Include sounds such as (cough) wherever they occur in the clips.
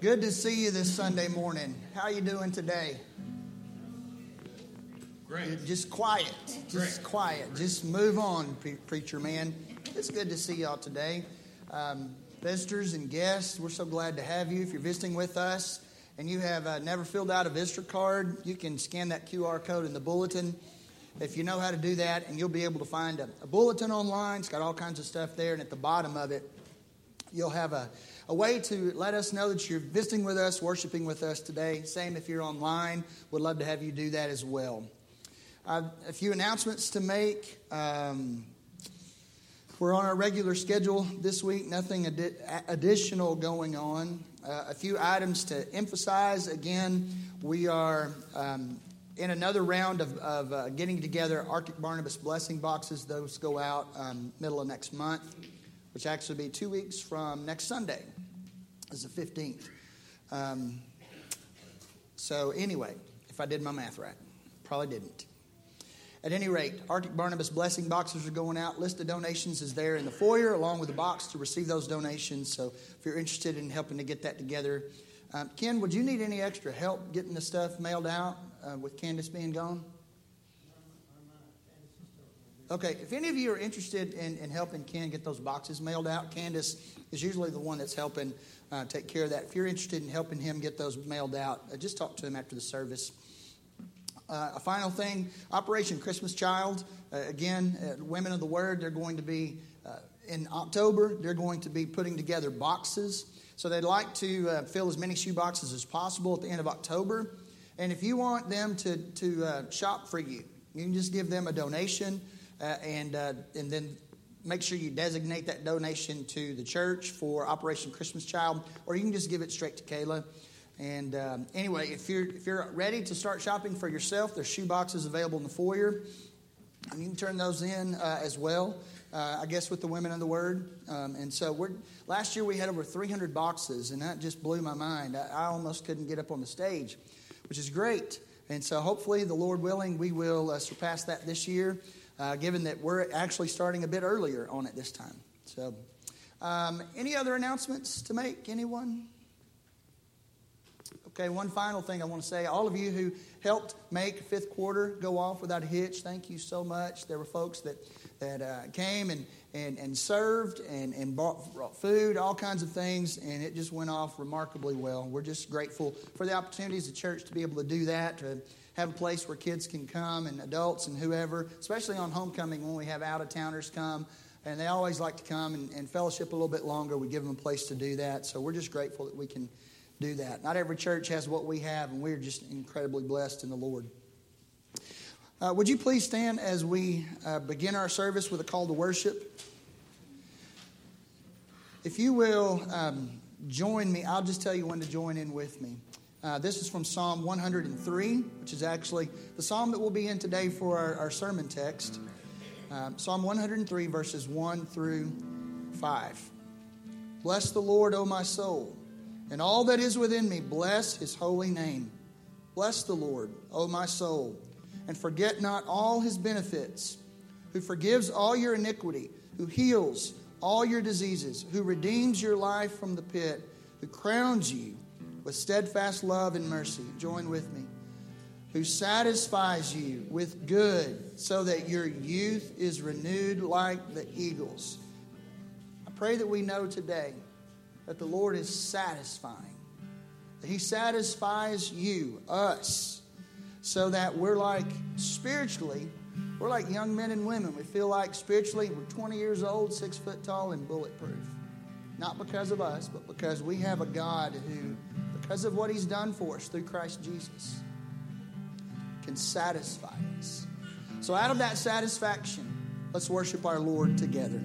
Good to see you this Sunday morning. How are you doing today? Great. Just quiet. Just Great. quiet. Just move on, pre- preacher man. It's good to see y'all today. Um, visitors and guests, we're so glad to have you. If you're visiting with us and you have uh, never filled out a visitor card, you can scan that QR code in the bulletin. If you know how to do that, and you'll be able to find a, a bulletin online. It's got all kinds of stuff there, and at the bottom of it, you'll have a, a way to let us know that you're visiting with us, worshiping with us today. Same if you're online. Would love to have you do that as well. A few announcements to make. Um, we're on our regular schedule this week, nothing addi- additional going on. Uh, a few items to emphasize. Again, we are um, in another round of, of uh, getting together Arctic Barnabas blessing boxes. Those go out um, middle of next month, which actually be two weeks from next Sunday, is the 15th. Um, so, anyway, if I did my math right, probably didn't. At any rate, Arctic Barnabas blessing boxes are going out. List of donations is there in the foyer, along with the box to receive those donations. So if you're interested in helping to get that together, um, Ken, would you need any extra help getting the stuff mailed out uh, with Candace being gone? Okay, if any of you are interested in, in helping Ken get those boxes mailed out, Candace is usually the one that's helping uh, take care of that. If you're interested in helping him get those mailed out, uh, just talk to him after the service. Uh, a final thing Operation Christmas Child. Uh, again, uh, Women of the Word, they're going to be uh, in October, they're going to be putting together boxes. So they'd like to fill as many shoe boxes as possible at the end of October. And if you want them to, to shop for you, you can just give them a donation and, and then make sure you designate that donation to the church for Operation Christmas Child, or you can just give it straight to Kayla. And um, anyway, if you're if you're ready to start shopping for yourself, there's shoe boxes available in the foyer. And you can turn those in uh, as well. Uh, I guess with the women of the word. Um, and so we're last year we had over 300 boxes, and that just blew my mind. I, I almost couldn't get up on the stage, which is great. And so hopefully, the Lord willing, we will uh, surpass that this year. Uh, given that we're actually starting a bit earlier on it this time. So, um, any other announcements to make? Anyone? Okay, one final thing I want to say. All of you who helped make fifth quarter go off without a hitch, thank you so much. There were folks that, that uh, came and, and, and served and, and brought, brought food, all kinds of things, and it just went off remarkably well. We're just grateful for the opportunities of church to be able to do that, to have a place where kids can come and adults and whoever, especially on homecoming when we have out of towners come. And they always like to come and, and fellowship a little bit longer. We give them a place to do that. So we're just grateful that we can do that. Not every church has what we have, and we're just incredibly blessed in the Lord. Uh, would you please stand as we uh, begin our service with a call to worship? If you will um, join me, I'll just tell you when to join in with me. Uh, this is from Psalm 103, which is actually the psalm that we'll be in today for our, our sermon text. Um, psalm 103, verses 1 through 5. Bless the Lord, O my soul, and all that is within me, bless his holy name. Bless the Lord, O my soul, and forget not all his benefits, who forgives all your iniquity, who heals all your diseases, who redeems your life from the pit, who crowns you with steadfast love and mercy. Join with me. Who satisfies you with good so that your youth is renewed like the eagles. I pray that we know today that the Lord is satisfying, that He satisfies you, us, so that we're like spiritually, we're like young men and women. We feel like spiritually we're 20 years old, six foot tall, and bulletproof. Not because of us, but because we have a God who because of what he's done for us through Christ Jesus, can satisfy us. So, out of that satisfaction, let's worship our Lord together.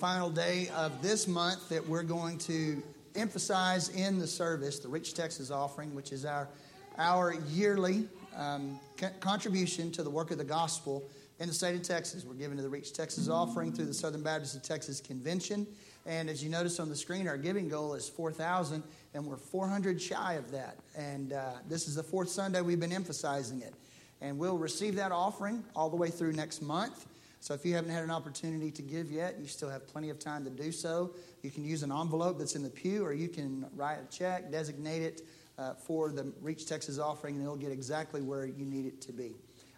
Final day of this month that we're going to emphasize in the service the Reach Texas offering, which is our, our yearly um, contribution to the work of the gospel in the state of Texas. We're giving to the Reach Texas offering through the Southern Baptist of Texas Convention. And as you notice on the screen, our giving goal is 4,000, and we're 400 shy of that. And uh, this is the fourth Sunday we've been emphasizing it. And we'll receive that offering all the way through next month. So if you haven't had an opportunity to give yet, you still have plenty of time to do so. You can use an envelope that's in the pew, or you can write a check, designate it uh, for the Reach Texas offering, and it'll get exactly where you need it to be.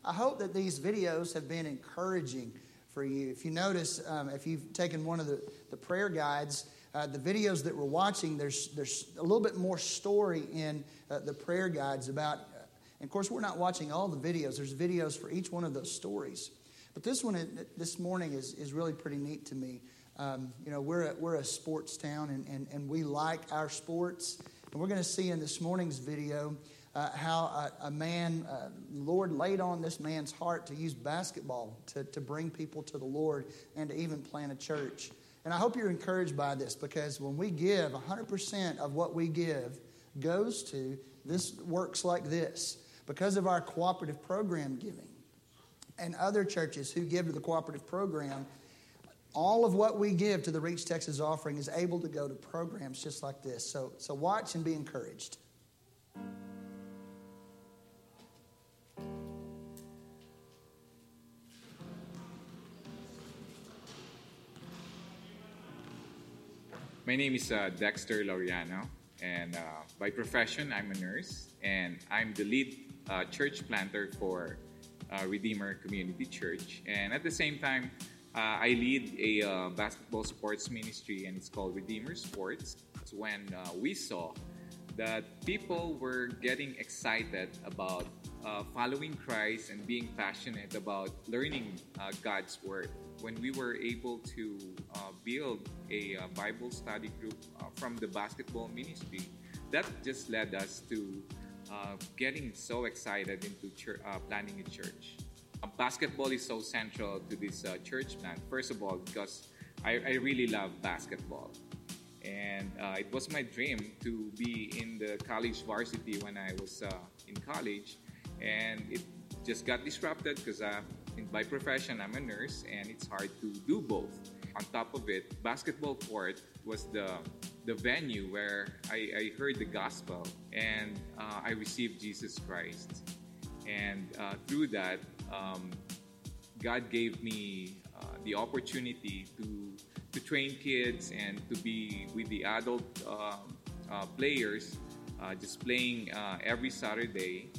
I hope that these videos have been encouraging for you. If you notice, um, if you've taken one of the, the prayer guides, uh, the videos that we're watching, there's, there's a little bit more story in uh, the prayer guides about, uh, and of course, we're not watching all the videos. There's videos for each one of those stories. But this one this morning is, is really pretty neat to me. Um, you know, we're a, we're a sports town and, and, and we like our sports. And we're going to see in this morning's video uh, how a, a man, uh, Lord laid on this man's heart to use basketball to, to bring people to the Lord and to even plant a church. And I hope you're encouraged by this because when we give, 100% of what we give goes to this works like this because of our cooperative program giving and other churches who give to the cooperative program, all of what we give to the Reach Texas offering is able to go to programs just like this. So, so watch and be encouraged. My name is uh, Dexter Laureano, and uh, by profession, I'm a nurse, and I'm the lead uh, church planter for uh, Redeemer Community Church. And at the same time, uh, I lead a uh, basketball sports ministry, and it's called Redeemer Sports. When uh, we saw that people were getting excited about uh, following Christ and being passionate about learning uh, God's Word. When we were able to build a Bible study group from the basketball ministry, that just led us to uh, getting so excited into church, uh, planning a church. Uh, basketball is so central to this uh, church plan. First of all, because I, I really love basketball. And uh, it was my dream to be in the college varsity when I was in college. And it just got disrupted because by profession I'm a nurse and it's hard to do both. On top of it, basketball court was the the venue where I, I heard the gospel and uh, I received Jesus Christ. And uh, through that, um, God gave me uh, the opportunity to, to train kids and to be with the adult um, uh, players, uh, just playing uh, every Saturday.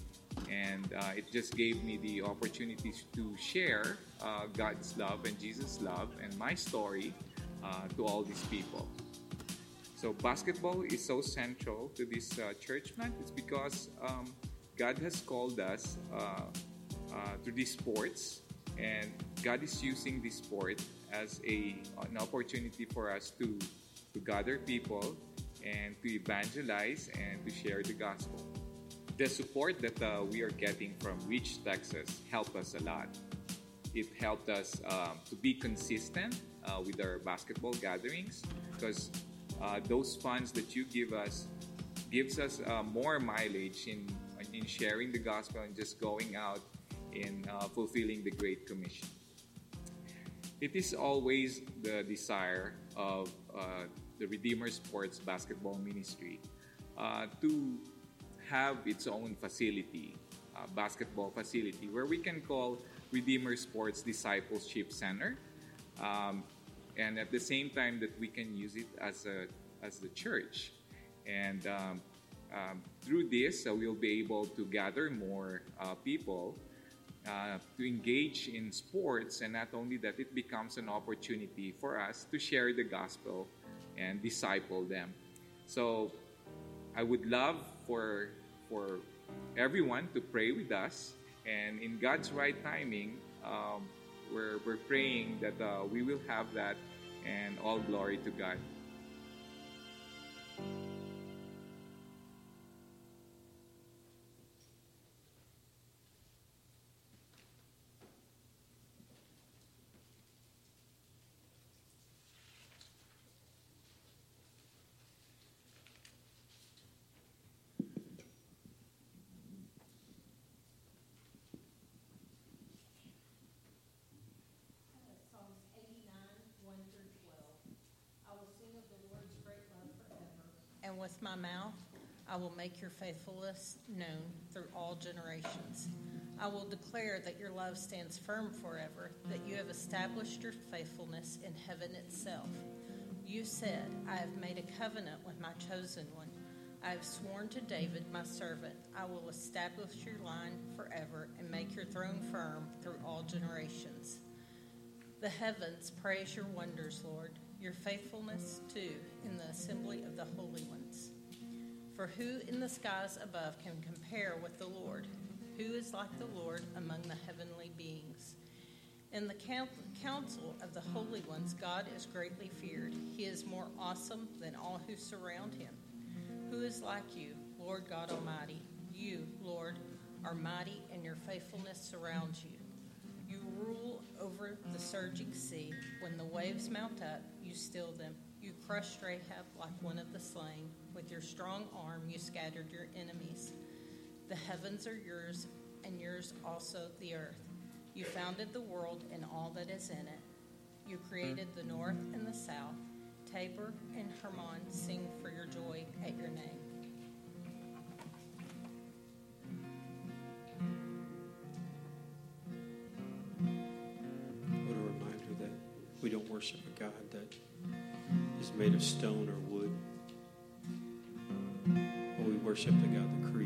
And it just gave me the opportunity to share God's love and Jesus' love and my story to all these people. So basketball is so central to this uh, church plant. It's because um, God has called us uh, uh, to these sports, and God is using this sport as a an opportunity for us to to gather people and to evangelize and to share the gospel. The support that uh, we are getting from Reach Texas helped us a lot. It helped us um, to be consistent uh, with our basketball gatherings because uh, those funds that you give us gives us uh, more mileage in in sharing the gospel and just going out in uh, fulfilling the Great Commission. It is always the desire of uh, the Redeemer Sports Basketball Ministry uh, to have its own facility, basketball facility, where we can call Redeemer Sports Discipleship Center. Um, and at the same time that we can use it as a as the church. And um, um, through this uh, we'll be able to gather more uh, people uh, to engage in sports and not only that it becomes an opportunity for us to share the gospel and disciple them. So i would love for for everyone to pray with us and in god's right timing um, we're, we're praying that uh, we will have that and all glory to God. With my mouth, I will make your faithfulness known through all generations. I will declare that your love stands firm forever, that you have established your faithfulness in heaven itself. You said, I have made a covenant with my chosen one. I have sworn to David, my servant, I will establish your line forever and make your throne firm through all generations. The heavens praise your wonders, Lord, your faithfulness too in the assembly of the holy ones. For who in the skies above can compare with the Lord? Who is like the Lord among the heavenly beings? In the council of the holy ones, God is greatly feared. He is more awesome than all who surround him. Who is like you, Lord God Almighty? You, Lord, are mighty, and your faithfulness surrounds you. You rule over the surging sea. When the waves mount up, you still them. You crushed Rahab like one of the slain. With your strong arm, you scattered your enemies. The heavens are yours, and yours also the earth. You founded the world and all that is in it. You created the north and the south. Tabor and Hermon sing for your joy at your name. What a reminder that we don't worship a God that made of stone or wood. But we worship the God that created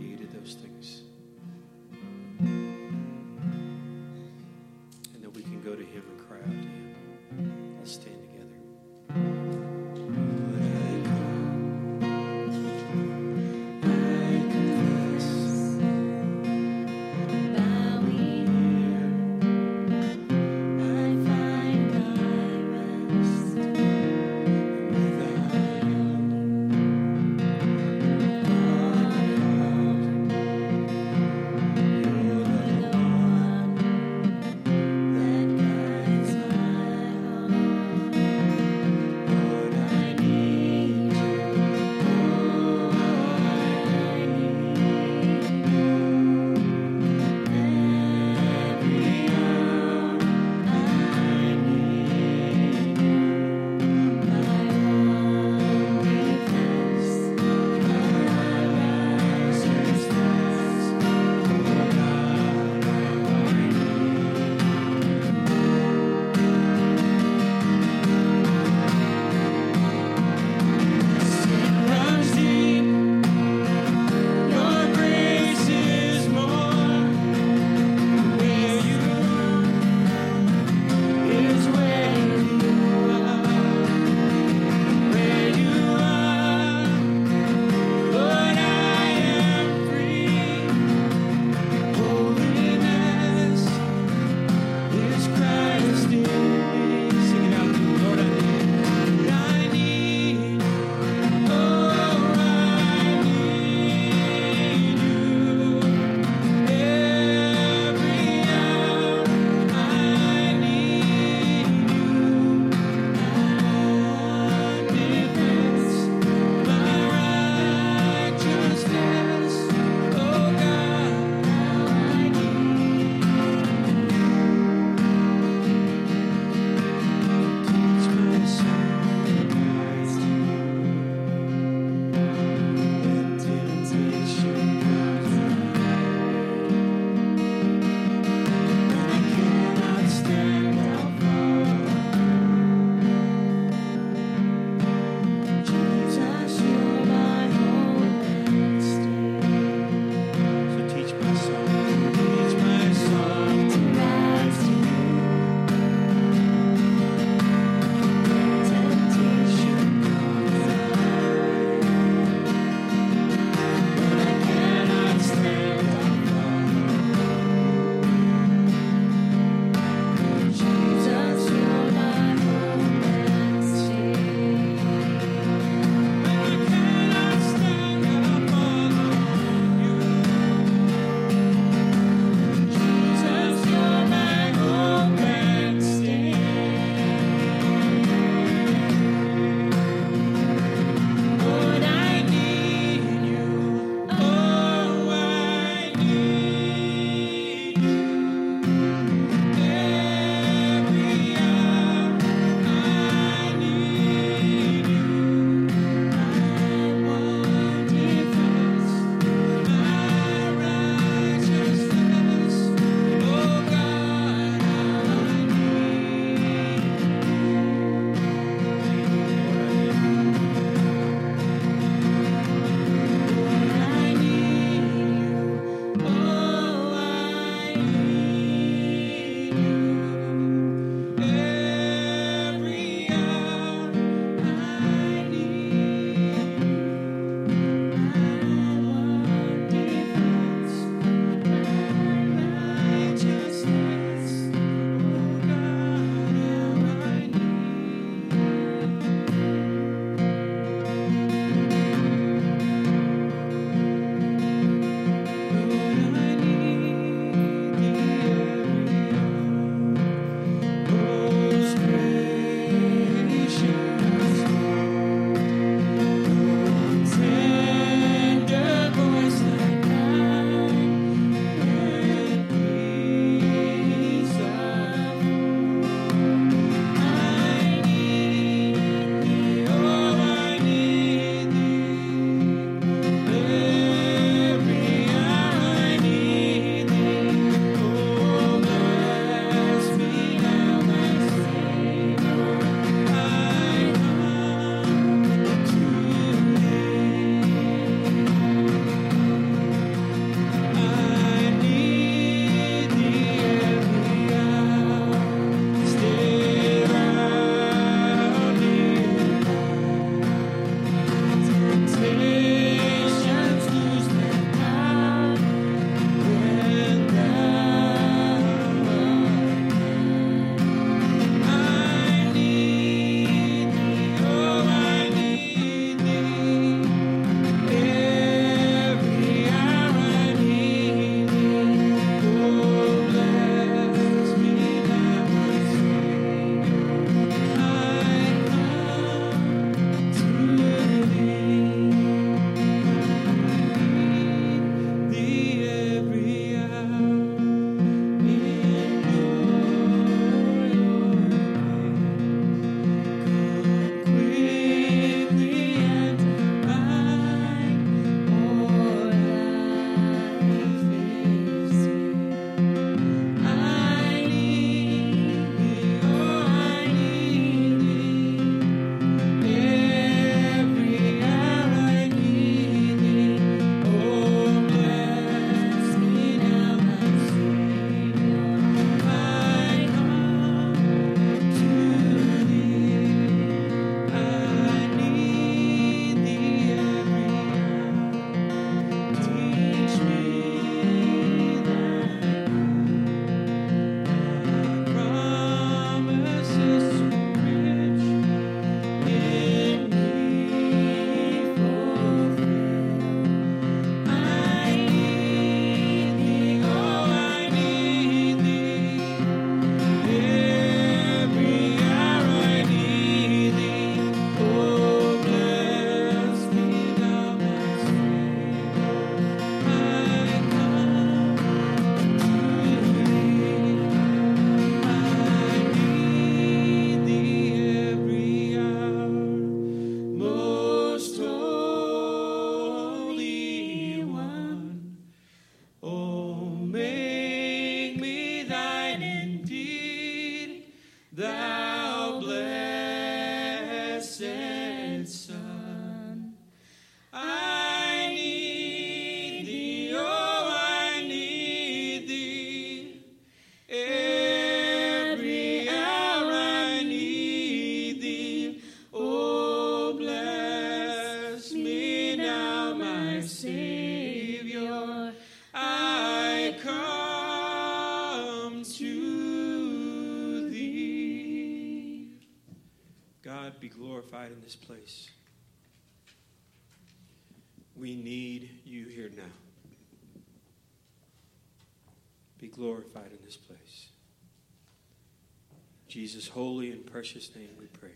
Jesus' holy and precious name we pray.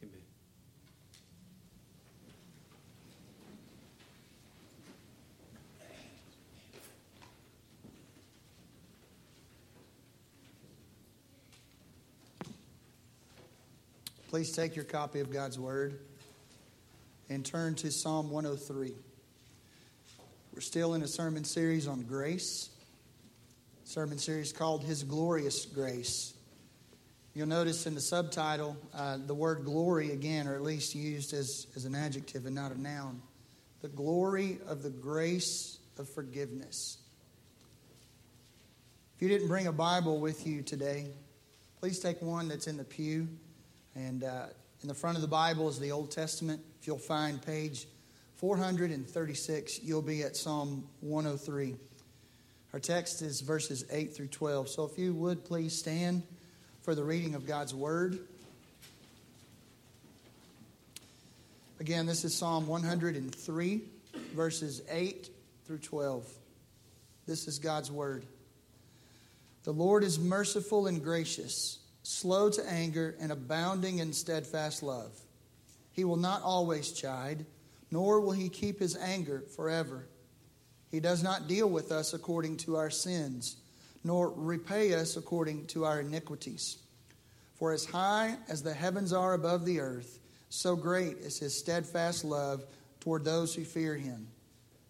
Amen. Please take your copy of God's Word and turn to Psalm 103. We're still in a sermon series on grace, sermon series called His Glorious Grace. You'll notice in the subtitle uh, the word glory again, or at least used as, as an adjective and not a noun. The glory of the grace of forgiveness. If you didn't bring a Bible with you today, please take one that's in the pew. And uh, in the front of the Bible is the Old Testament. If you'll find page 436, you'll be at Psalm 103. Our text is verses 8 through 12. So if you would please stand for the reading of God's Word. Again, this is Psalm 103, verses 8 through 12. This is God's Word. The Lord is merciful and gracious, slow to anger, and abounding in steadfast love. He will not always chide, nor will he keep his anger forever. He does not deal with us according to our sins, nor repay us according to our iniquities. For as high as the heavens are above the earth, so great is his steadfast love toward those who fear him.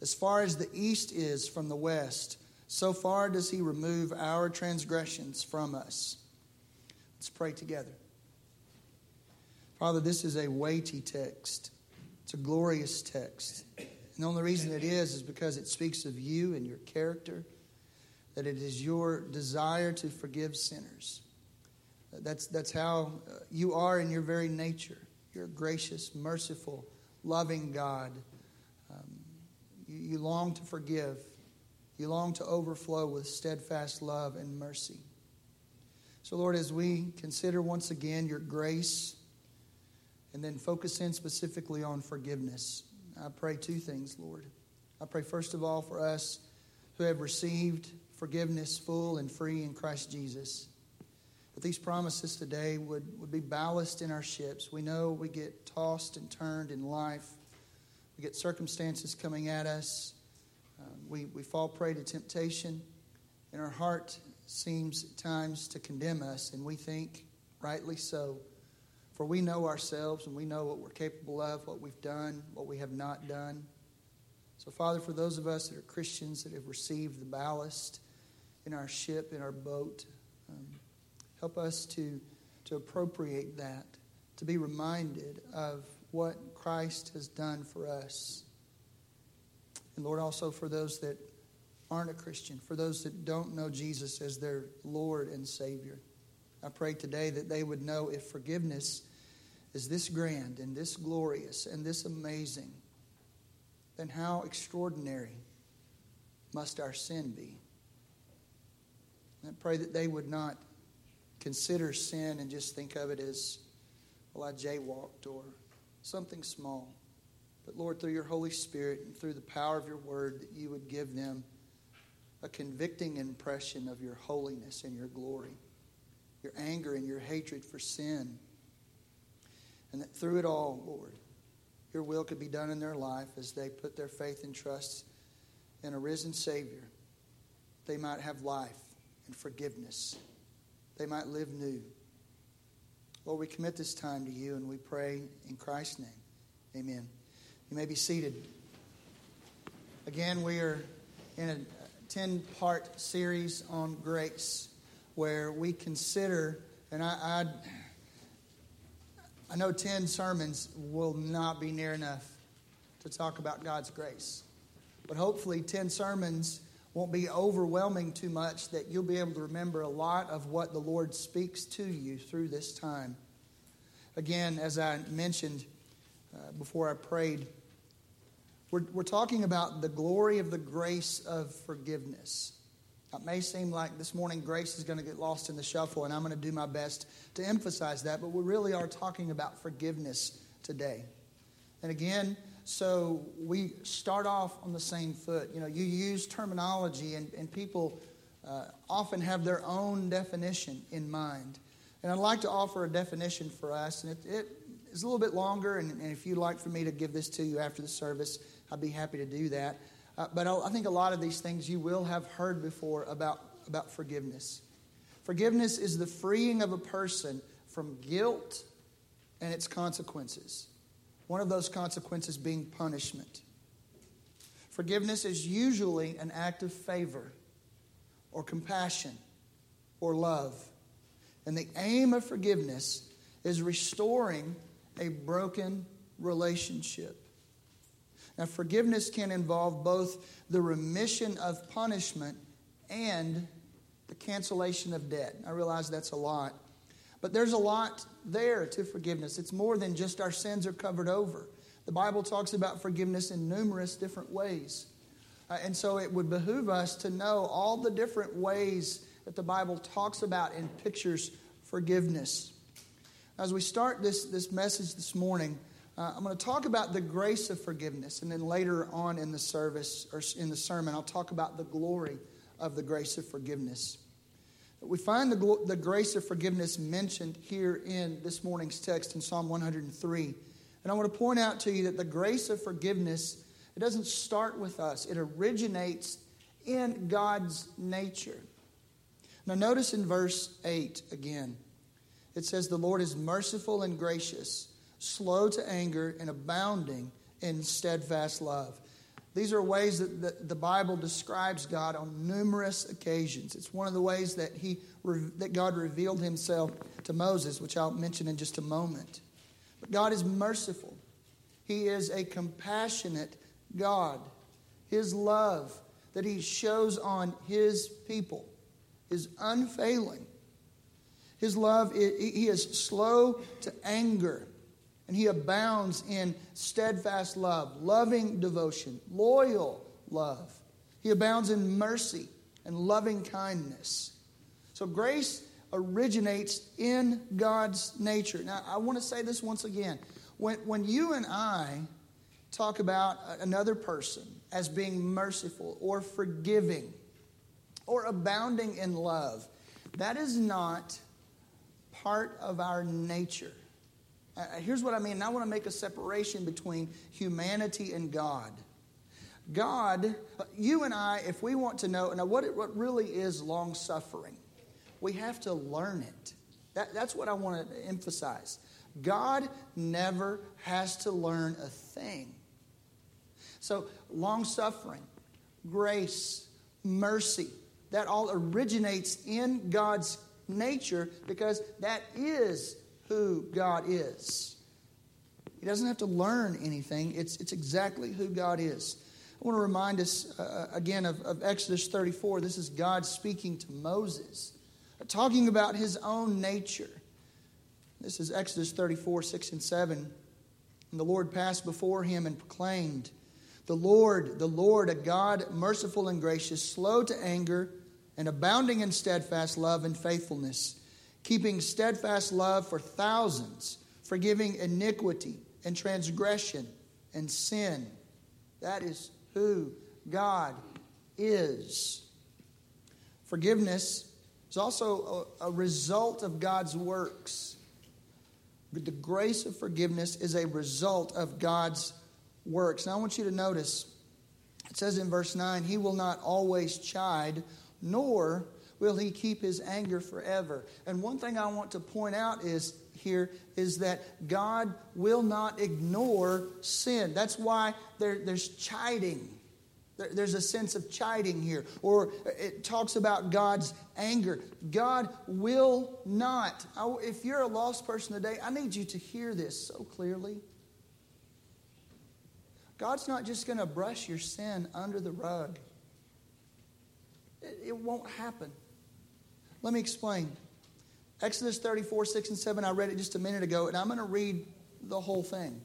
As far as the east is from the west, so far does he remove our transgressions from us. Let's pray together. Father, this is a weighty text. It's a glorious text. And the only reason it is is because it speaks of you and your character, that it is your desire to forgive sinners. That's, that's how uh, you are in your very nature. You're a gracious, merciful, loving God. Um, you, you long to forgive, you long to overflow with steadfast love and mercy. So, Lord, as we consider once again your grace and then focus in specifically on forgiveness, I pray two things, Lord. I pray, first of all, for us who have received forgiveness full and free in Christ Jesus. That these promises today would, would be ballast in our ships. We know we get tossed and turned in life, we get circumstances coming at us, um, we, we fall prey to temptation, and our heart seems at times to condemn us, and we think, rightly so. For we know ourselves and we know what we're capable of, what we've done, what we have not done. So, Father, for those of us that are Christians that have received the ballast in our ship, in our boat, um, help us to, to appropriate that, to be reminded of what Christ has done for us. And Lord, also for those that aren't a Christian, for those that don't know Jesus as their Lord and Savior. I pray today that they would know if forgiveness is this grand and this glorious and this amazing, then how extraordinary must our sin be? And I pray that they would not consider sin and just think of it as, well, I jaywalked or something small. But Lord, through your Holy Spirit and through the power of your word, that you would give them a convicting impression of your holiness and your glory, your anger and your hatred for sin. And that through it all, Lord, your will could be done in their life as they put their faith and trust in a risen Savior. They might have life and forgiveness, they might live new. Lord, we commit this time to you and we pray in Christ's name. Amen. You may be seated. Again, we are in a 10 part series on grace where we consider, and I, I, I know 10 sermons will not be near enough to talk about God's grace. But hopefully, 10 sermons won't be overwhelming too much that you'll be able to remember a lot of what the Lord speaks to you through this time. Again, as I mentioned uh, before I prayed, we're, we're talking about the glory of the grace of forgiveness. It may seem like this morning grace is going to get lost in the shuffle, and I'm going to do my best to emphasize that, but we really are talking about forgiveness today. And again, so we start off on the same foot. You know, you use terminology, and, and people uh, often have their own definition in mind. And I'd like to offer a definition for us, and it, it is a little bit longer, and, and if you'd like for me to give this to you after the service, I'd be happy to do that. Uh, but I think a lot of these things you will have heard before about, about forgiveness. Forgiveness is the freeing of a person from guilt and its consequences. One of those consequences being punishment. Forgiveness is usually an act of favor or compassion or love. And the aim of forgiveness is restoring a broken relationship. Now, forgiveness can involve both the remission of punishment and the cancellation of debt. I realize that's a lot. But there's a lot there to forgiveness. It's more than just our sins are covered over. The Bible talks about forgiveness in numerous different ways. Uh, and so it would behoove us to know all the different ways that the Bible talks about and pictures forgiveness. As we start this, this message this morning, uh, I'm going to talk about the grace of forgiveness, and then later on in the service or in the sermon, I'll talk about the glory of the grace of forgiveness. We find the, the grace of forgiveness mentioned here in this morning's text in Psalm 103. And I want to point out to you that the grace of forgiveness, it doesn't start with us, it originates in God's nature. Now, notice in verse 8 again, it says, The Lord is merciful and gracious slow to anger, and abounding in steadfast love. These are ways that the, Bible describes God on numerous occasions. It's one of the ways that, he, that God revealed himself to Moses, which I'll mention in just a moment. But God is merciful, He is a compassionate God. His love that He shows on His people is unfailing. His love, He is slow to anger. And he abounds in steadfast love, loving devotion, loyal love. He abounds in mercy and loving kindness. So grace originates in God's nature. Now, I want to say this once again. When, when you and I talk about another person as being merciful or forgiving or abounding in love, that is not part of our nature. Uh, uh, here's what I mean. I want to make a separation between humanity and God. God, you and I, if we want to know now what, it, what really is long suffering, we have to learn it. That, that's what I want to emphasize. God never has to learn a thing. So, long suffering, grace, mercy, that all originates in God's nature because that is who God is. He doesn't have to learn anything, it's, it's exactly who God is. I want to remind us uh, uh, again of, of Exodus 34. This is God speaking to Moses, uh, talking about his own nature. This is Exodus 34, 6 and 7. And the Lord passed before him and proclaimed, The Lord, the Lord, a God merciful and gracious, slow to anger, and abounding in steadfast love and faithfulness keeping steadfast love for thousands, forgiving iniquity and transgression and sin. That is who God is. Forgiveness is also a, a result of God's works. The grace of forgiveness is a result of God's works. Now I want you to notice it says in verse 9, He will not always chide, nor will he keep his anger forever? And one thing I want to point out is here is that God will not ignore sin. That's why there, there's chiding. There's a sense of chiding here, or it talks about God's anger. God will not. If you're a lost person today, I need you to hear this so clearly. God's not just going to brush your sin under the rug, it won't happen. Let me explain. Exodus 34, 6 and 7, I read it just a minute ago, and I'm going to read the whole thing.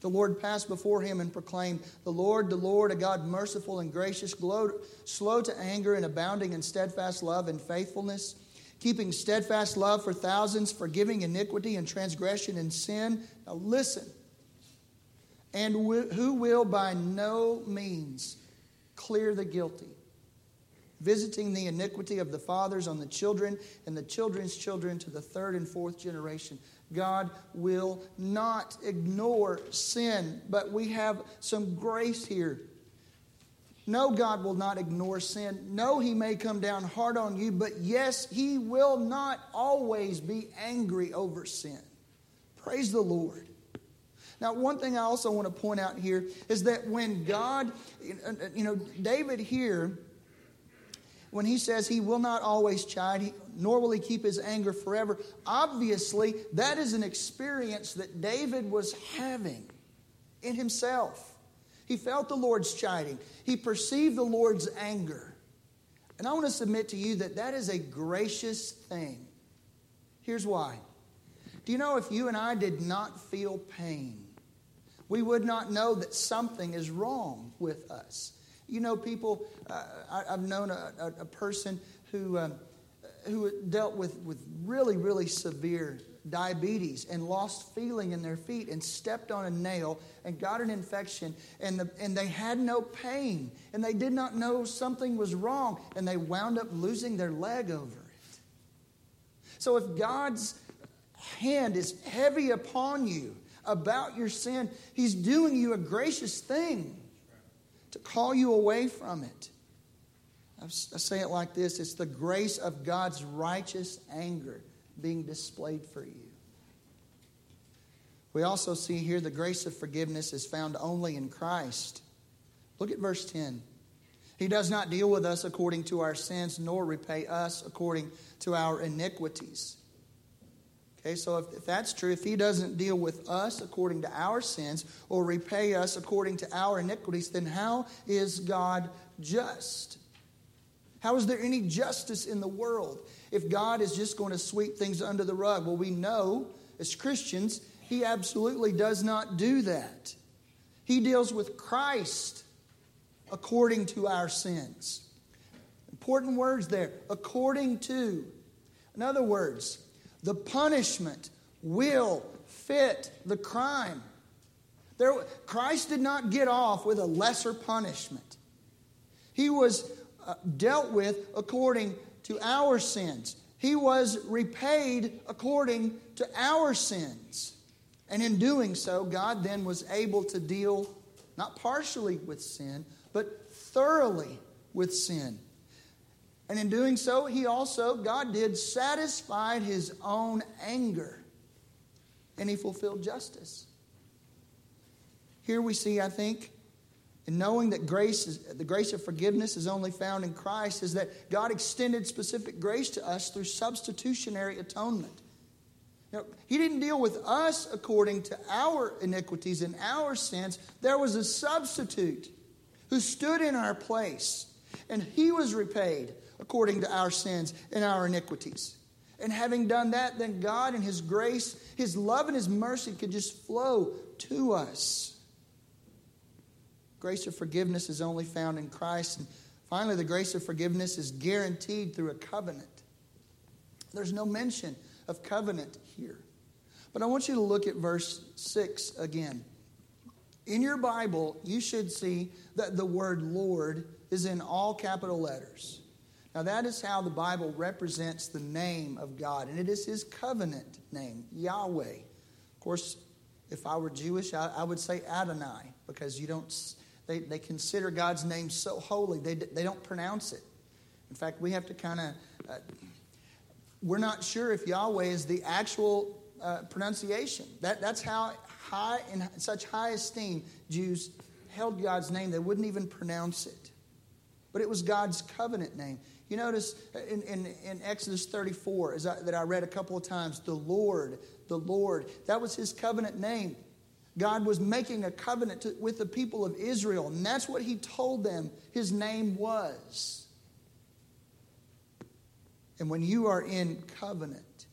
The Lord passed before him and proclaimed, The Lord, the Lord, a God merciful and gracious, slow to anger and abounding in steadfast love and faithfulness, keeping steadfast love for thousands, forgiving iniquity and transgression and sin. Now listen. And who will by no means clear the guilty, visiting the iniquity of the fathers on the children and the children's children to the third and fourth generation. God will not ignore sin, but we have some grace here. No, God will not ignore sin. No, He may come down hard on you, but yes, He will not always be angry over sin. Praise the Lord. Now, one thing I also want to point out here is that when God, you know, David here when he says he will not always chide, nor will he keep his anger forever, obviously that is an experience that David was having in himself. He felt the Lord's chiding, he perceived the Lord's anger. And I want to submit to you that that is a gracious thing. Here's why. Do you know if you and I did not feel pain, we would not know that something is wrong with us. You know, people, uh, I, have known a, a, a, person who, um, who dealt with, with really, really severe diabetes and lost feeling in their feet and stepped on a nail and got an infection and, the, and they had no pain and they did not know something was wrong and they wound up losing their leg over it. So if God's hand is heavy upon you about your sin, He's doing you a gracious thing to call you away from it. I say it like this it's the grace of God's righteous anger being displayed for you. We also see here the grace of forgiveness is found only in Christ. Look at verse 10. He does not deal with us according to our sins, nor repay us according to our iniquities. Okay, so if, if that's true, if he doesn't deal with us according to our sins or repay us according to our iniquities, then how is God just? How is there any justice in the world if God is just going to sweep things under the rug? Well, we know as Christians, he absolutely does not do that. He deals with Christ according to our sins. Important words there according to. In other words, the punishment will fit the crime. There, Christ did not get off with a lesser punishment. He was uh, dealt with according to our sins. He was repaid according to our sins. And in doing so, God then was able to deal not partially with sin, but thoroughly with sin. And in doing so, he also, God did, satisfied his own anger. And he fulfilled justice. Here we see, I think, in knowing that grace is, the grace of forgiveness is only found in Christ, is that God extended specific grace to us through substitutionary atonement. Now, he didn't deal with us according to our iniquities and our sins. There was a substitute who stood in our place, and he was repaid according to our sins and our iniquities. And having done that, then God and His grace, His love and His mercy could just flow to us. Grace of forgiveness is only found in Christ. And finally, the grace of forgiveness is guaranteed through a covenant. There's no mention of covenant here. But I want you to look at verse 6 again. In your Bible, you should see that the word Lord is in all capital letters. Now, that is how the Bible represents the name of God, and it is his covenant name, Yahweh. Of course, if I were Jewish, I, I would say Adonai, because you don't, they, they consider God's name so holy, they, they don't pronounce it. In fact, we have to kind of, uh, we're not sure if Yahweh is the actual uh, pronunciation. That, that's how high, in such high esteem, Jews held God's name, they wouldn't even pronounce it. But it was God's covenant name. You notice in, in, in Exodus 34, as I, that I read a couple of times, the Lord, the Lord, that was his covenant name. God was making a covenant to, with the people of Israel, and that's what he told them his name was. And when you are in covenant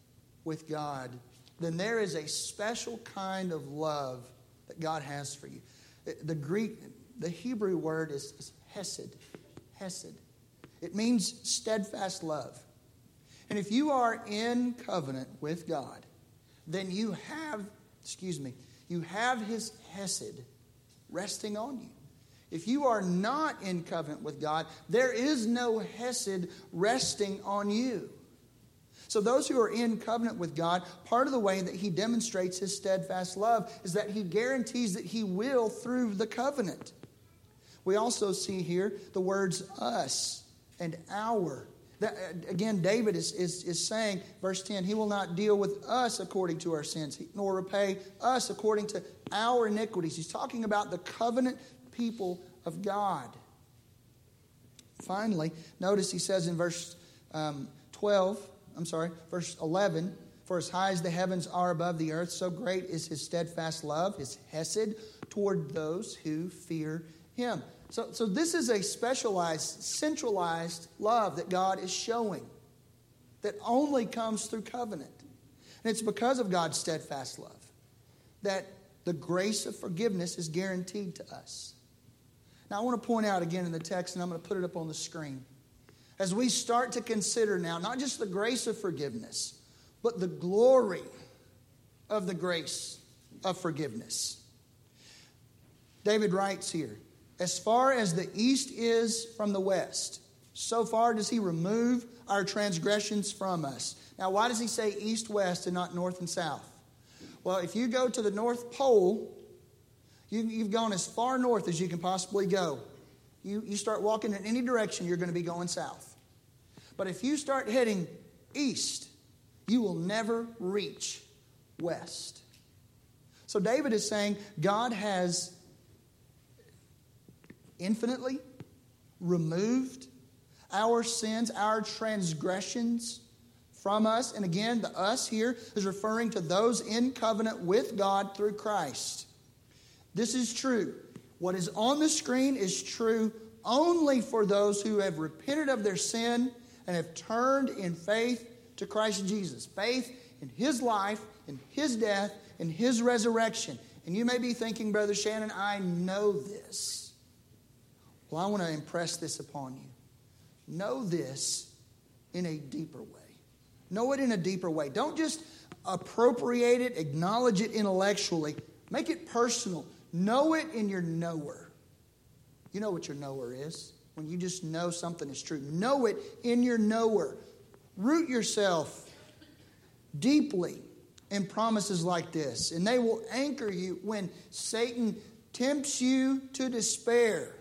with God, then there is a special kind of love that God has for you. The Greek, the Hebrew word is hesed. Hesed. It means steadfast love. And if you are in covenant with God, then you have, excuse me, you have his hesed resting on you. If you are not in covenant with God, there is no hesed resting on you. So, those who are in covenant with God, part of the way that He demonstrates His steadfast love is that He guarantees that He will through the covenant. We also see here the words us and our. That, again, David is, is, is saying, verse 10, He will not deal with us according to our sins, nor repay us according to our iniquities. He's talking about the covenant people of God. Finally, notice he says in verse um, 12, I'm sorry, verse 11, for as high as the heavens are above the earth, so great is his steadfast love, his hesed, toward those who fear him. So, so this is a specialized, centralized love that God is showing that only comes through covenant. And it's because of God's steadfast love that the grace of forgiveness is guaranteed to us. Now, I want to point out again in the text, and I'm going to put it up on the screen. As we start to consider now, not just the grace of forgiveness, but the glory of the grace of forgiveness. David writes here As far as the east is from the west, so far does he remove our transgressions from us. Now, why does he say east west and not north and south? Well, if you go to the North Pole, you, have gone as far north as you can possibly go. You, you start walking in any direction, you're going to be going south. But if you start heading east, you will never reach west. So David is saying God has infinitely removed our sins, our transgressions from us. And again, the us here is referring to those in covenant with God through Christ. This is true. What is on the screen is true only for those who have repented of their sin and have turned in faith to Christ Jesus. Faith in His life, in His death, in His resurrection. And you may be thinking, Brother Shannon, I know this. Well, I want to impress this upon you. Know this in a deeper way. Know it in a deeper way. Don't just appropriate it, acknowledge it intellectually. Make it personal. Know it in your knower. You know what your knower is when you just know something is true. Know it in your knower. Root yourself deeply in promises like this, and they will anchor you when Satan tempts you to despair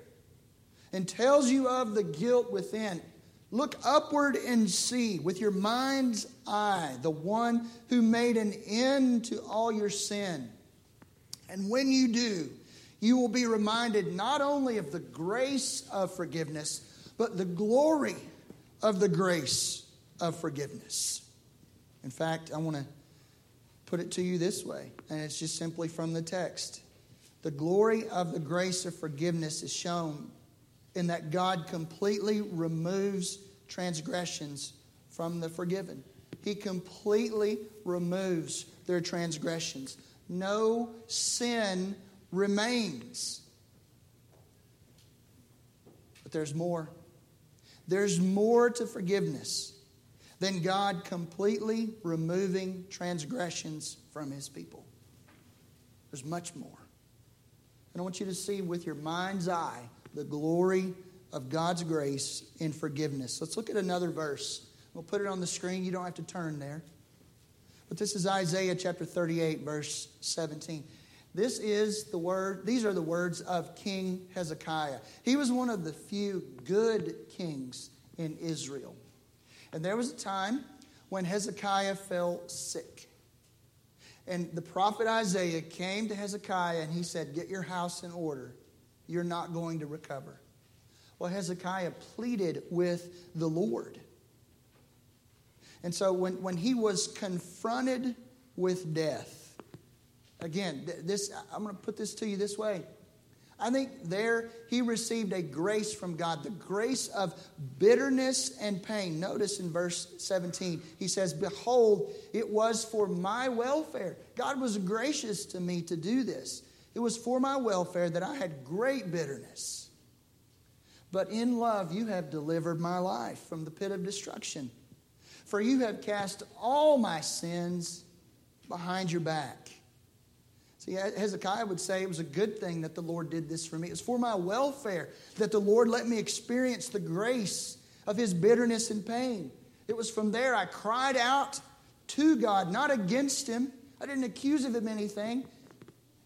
and tells you of the guilt within. Look upward and see with your mind's eye the one who made an end to all your sin and when you do, you will be reminded not only of the grace of forgiveness, but the glory of the grace of forgiveness. In fact, I want to put it to you this way, and it's just simply from the text. The glory of the grace of forgiveness is shown in that God completely removes transgressions from the forgiven. He completely removes their transgressions no sin remains. But there's more. There's more to forgiveness than God completely removing transgressions from his people. There's much more. And I want you to see with your mind's eye the glory of God's grace and forgiveness. Let's look at another verse. We'll put it on the screen. You don't have to turn there. But this is Isaiah chapter 38, verse 17. This is the word, these are the words of King Hezekiah. He was one of the few good kings in Israel. And there was a time when Hezekiah fell sick. And the prophet Isaiah came to Hezekiah and he said, Get your house in order you're not going to recover. Well, Hezekiah pleaded with the Lord. And so when, when he was confronted with death, again, this I'm going to put this to you this way. I think there he received a grace from God, the grace of bitterness and pain. Notice in verse 17, he says, Behold, it was for my welfare. God was gracious to me to do this. It was for my welfare that I had great bitterness. But in love, you have delivered my life from the pit of destruction. For you have cast all my sins behind your back. See, Hezekiah would say it was a good thing that the Lord did this for me. It was for my welfare that the Lord let me experience the grace of his bitterness and pain. It was from there I cried out to God, not against him. I didn't accuse of him anything.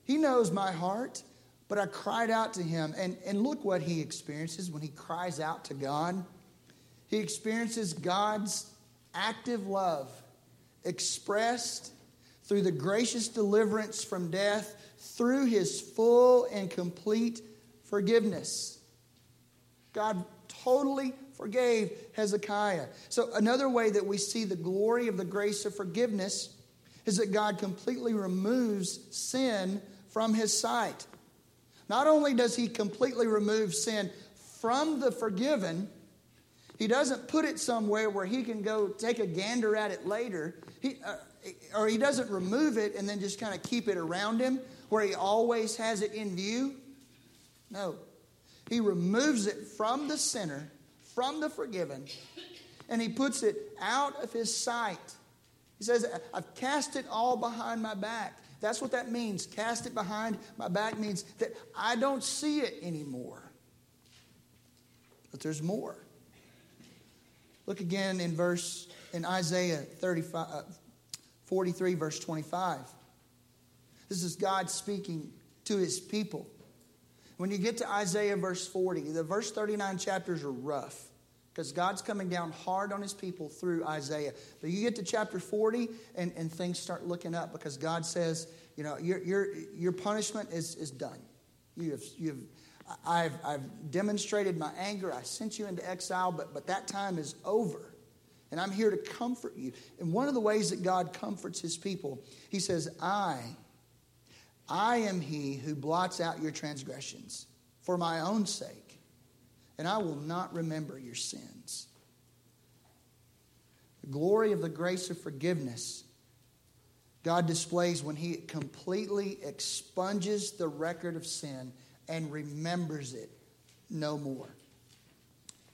He knows my heart, but I cried out to him. And, and look what he experiences when he cries out to God. He experiences God's active love expressed through the gracious deliverance from death, through his full and complete forgiveness. God totally forgave Hezekiah. So, another way that we see the glory of the grace of forgiveness is that God completely removes sin from his sight. Not only does he completely remove sin from the forgiven, he doesn't put it somewhere where he can go take a gander at it later. He, uh, or he doesn't remove it and then just kind of keep it around him where he always has it in view. No. He removes it from the sinner, from the forgiven, and he puts it out of his sight. He says, I've cast it all behind my back. That's what that means. Cast it behind my back means that I don't see it anymore. But there's more. Look again in verse in Isaiah 35, uh, 43, verse 25. This is God speaking to his people. When you get to Isaiah verse 40, the verse 39 chapters are rough because God's coming down hard on his people through Isaiah. But you get to chapter 40 and, and things start looking up because God says, you know, your, your, your punishment is, is done. You have, you have, I've, I've demonstrated my anger. I sent you into exile, but, but that time is over. And I'm here to comfort you. And one of the ways that God comforts his people, he says, I, I am he who blots out your transgressions for my own sake and I will not remember your sins. The glory of the grace of forgiveness God displays when He completely expunges the record of sin and remembers it no more.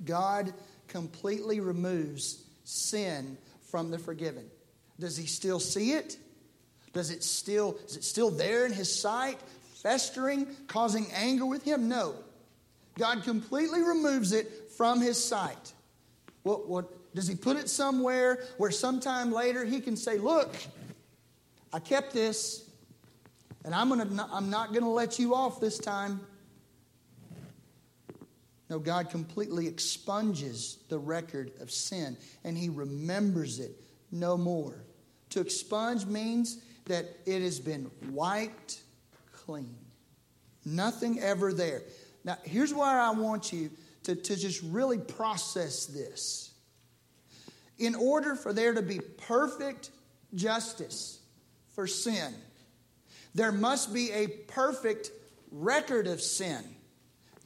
God completely removes sin from the forgiven. Does He still see it? Does it still is it still there in His sight, festering, causing anger with Him? No. God completely removes it from his sight. What, what, does he put it somewhere where sometime later he can say, Look, I kept this, and I'm, gonna, I'm not going to let you off this time? No, God completely expunges the record of sin and he remembers it no more. To expunge means that it has been wiped clean. Nothing ever there. Now, here's where I want you to, to just really process this. In order for there to be perfect justice for sin, there must be a perfect record of sin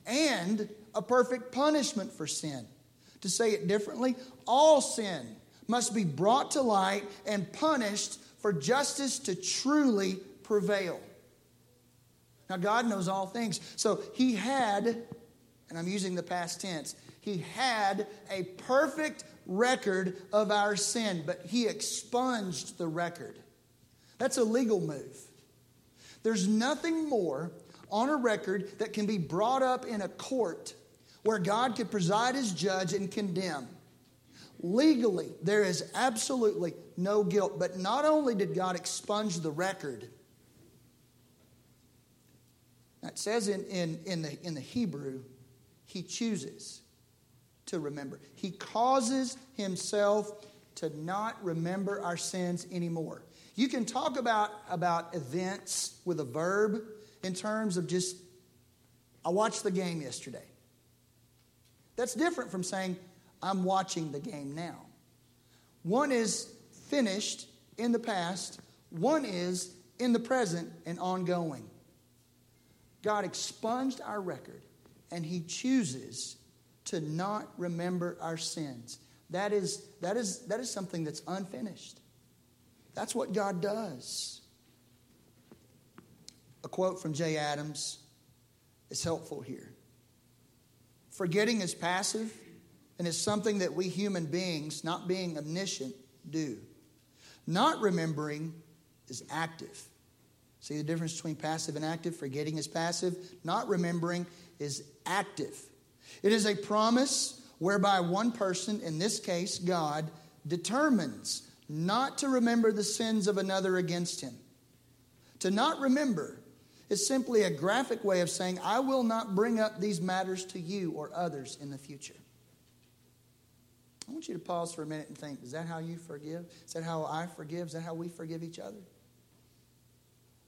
and a perfect punishment for sin. To say it differently, all sin must be brought to light and punished for justice to truly prevail. Now, God knows all things. So he had, and I'm using the past tense, he had a perfect record of our sin, but he expunged the record. That's a legal move. There's nothing more on a record that can be brought up in a court where God could preside as judge and condemn. Legally, there is absolutely no guilt. But not only did God expunge the record, it says in, in, in, the, in the Hebrew, he chooses to remember. He causes himself to not remember our sins anymore. You can talk about, about events with a verb in terms of just I watched the game yesterday. That's different from saying, I'm watching the game now. One is finished in the past, one is in the present and ongoing. God expunged our record and He chooses to not remember our sins. That is, that is, that is something that's unfinished. That's what God does. A quote from Jay Adams is helpful here. Forgetting is passive and is something that we human beings, not being omniscient, do. Not remembering is active. See the difference between passive and active? Forgetting is passive, not remembering is active. It is a promise whereby one person, in this case God, determines not to remember the sins of another against him. To not remember is simply a graphic way of saying, I will not bring up these matters to you or others in the future. I want you to pause for a minute and think is that how you forgive? Is that how I forgive? Is that how we forgive each other?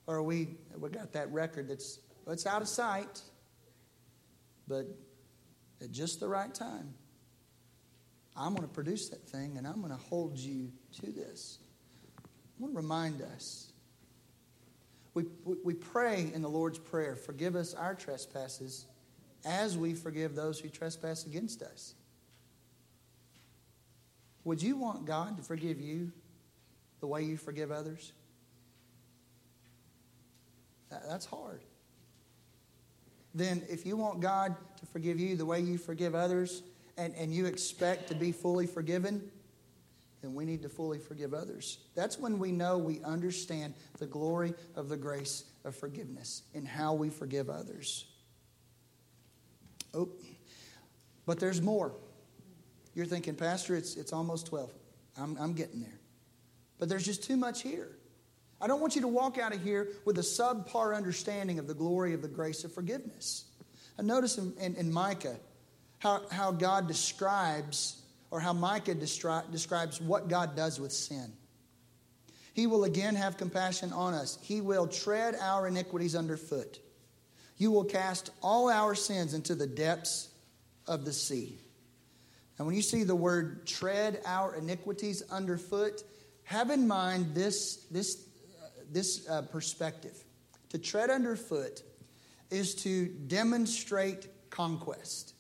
Or we we got that record that's it's out of sight, but at just the right time, I'm going to produce that thing and I'm going to hold you to this. I want to remind us. We, we pray in the Lord's Prayer, forgive us our trespasses as we forgive those who trespass against us. Would you want God to forgive you the way you forgive others? That's hard. Then, if you want God to forgive you the way you forgive others, and, and you expect to be fully forgiven, then we need to fully forgive others. That's when we know we understand the glory of the grace of forgiveness in how we forgive others. Oh, but there's more. You're thinking, Pastor, it's, it's almost 12. I'm, I'm getting there. But there's just too much here. I don't want you to walk out of here with a subpar understanding of the glory of the grace of forgiveness. I notice in, in, in Micah how, how God describes, or how Micah destri- describes what God does with sin. He will again have compassion on us. He will tread our iniquities underfoot. You will cast all our sins into the depths of the sea. And when you see the word tread our iniquities underfoot, have in mind this, this, this uh, perspective. To tread underfoot is to demonstrate conquest.